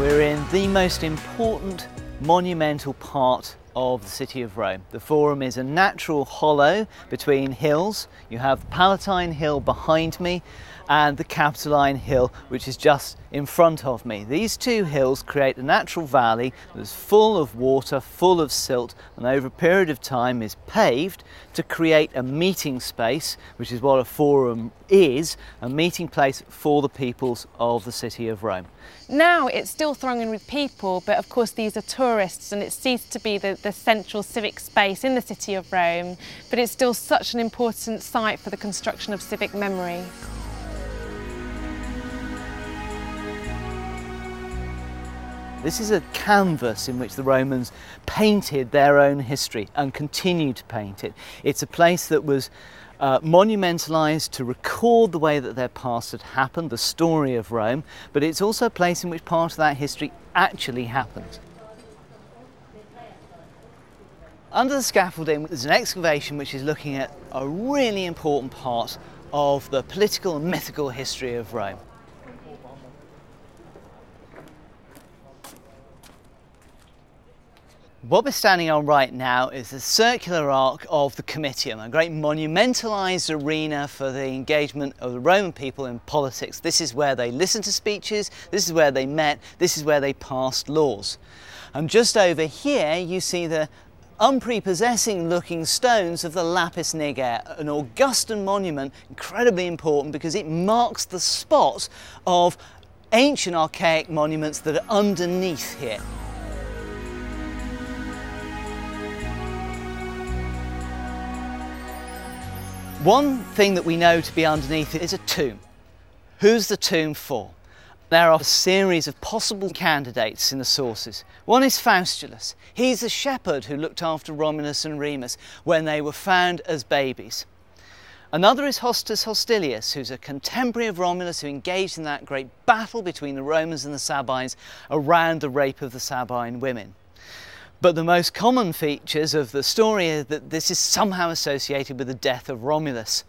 We're in the most important monumental part of the city of Rome. The Forum is a natural hollow between hills. You have Palatine Hill behind me and the Capitoline Hill, which is just in front of me. These two hills create a natural valley that's full of water, full of silt, and over a period of time is paved to create a meeting space, which is what a forum is, a meeting place for the peoples of the city of Rome. Now it's still thronging with people, but of course these are tourists and it ceased to be the, the central civic space in the city of Rome, but it's still such an important site for the construction of civic memory. This is a canvas in which the Romans painted their own history and continue to paint it. It's a place that was uh, monumentalized to record the way that their past had happened, the story of Rome, but it's also a place in which part of that history actually happened. Under the scaffolding, there's an excavation which is looking at a really important part of the political and mythical history of Rome. What we're standing on right now is the circular arc of the Comitium, a great monumentalized arena for the engagement of the Roman people in politics. This is where they listened to speeches, this is where they met, this is where they passed laws. And just over here you see the unprepossessing looking stones of the Lapis Niger, an Augustan monument, incredibly important because it marks the spot of ancient archaic monuments that are underneath here. One thing that we know to be underneath it is a tomb. Who's the tomb for? There are a series of possible candidates in the sources. One is Faustulus. He's the shepherd who looked after Romulus and Remus when they were found as babies. Another is Hostus Hostilius, who's a contemporary of Romulus who engaged in that great battle between the Romans and the Sabines around the rape of the Sabine women. But the most common features of the story are that this is somehow associated with the death of Romulus.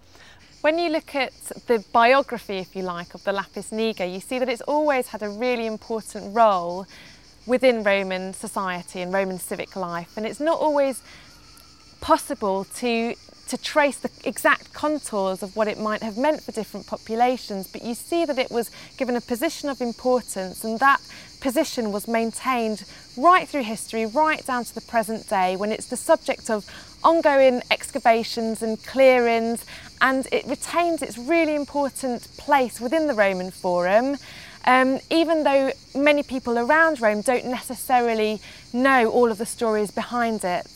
When you look at the biography, if you like, of the Lapis Niger, you see that it's always had a really important role within Roman society and Roman civic life. And it's not always possible to to trace the exact contours of what it might have meant for different populations, but you see that it was given a position of importance and that position was maintained right through history, right down to the present day when it's the subject of ongoing excavations and clearings and it retains its really important place within the Roman Forum. Um, even though many people around Rome don't necessarily know all of the stories behind it.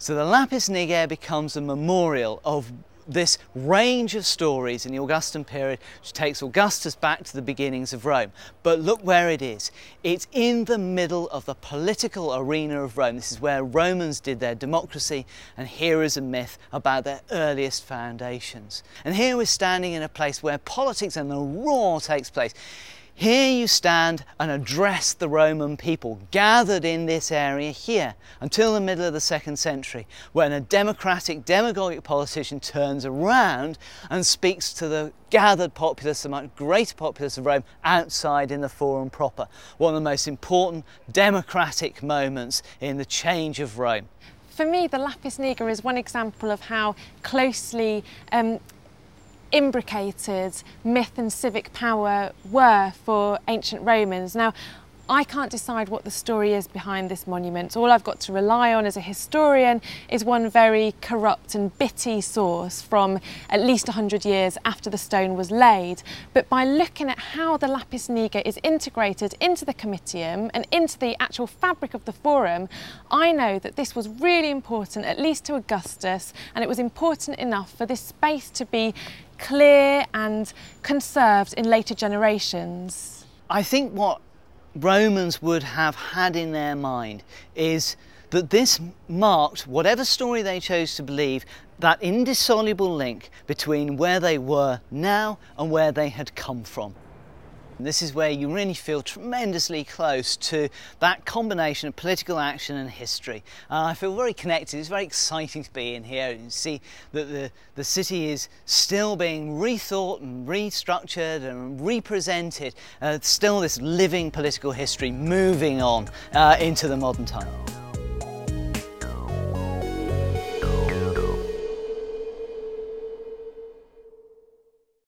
So the Lapis Niger becomes a memorial of this range of stories in the Augustan period which takes Augustus back to the beginnings of Rome. But look where it is. It's in the middle of the political arena of Rome. This is where Romans did their democracy and here is a myth about their earliest foundations. And here we're standing in a place where politics and the roar takes place. Here you stand and address the Roman people gathered in this area here until the middle of the second century when a democratic, demagogic politician turns around and speaks to the gathered populace, the much greater populace of Rome outside in the Forum proper. One of the most important democratic moments in the change of Rome. For me, the Lapis Niger is one example of how closely um, imbricated myth and civic power were for ancient Romans. Now, I can't decide what the story is behind this monument. All I've got to rely on as a historian is one very corrupt and bitty source from at least 100 years after the stone was laid. But by looking at how the lapis niger is integrated into the comitium and into the actual fabric of the forum, I know that this was really important, at least to Augustus, and it was important enough for this space to be clear and conserved in later generations. I think what Romans would have had in their mind is that this marked, whatever story they chose to believe, that indissoluble link between where they were now and where they had come from. This is where you really feel tremendously close to that combination of political action and history. Uh, I feel very connected. It's very exciting to be in here and see that the, the city is still being rethought and restructured and represented. Uh, still this living political history moving on uh, into the modern time.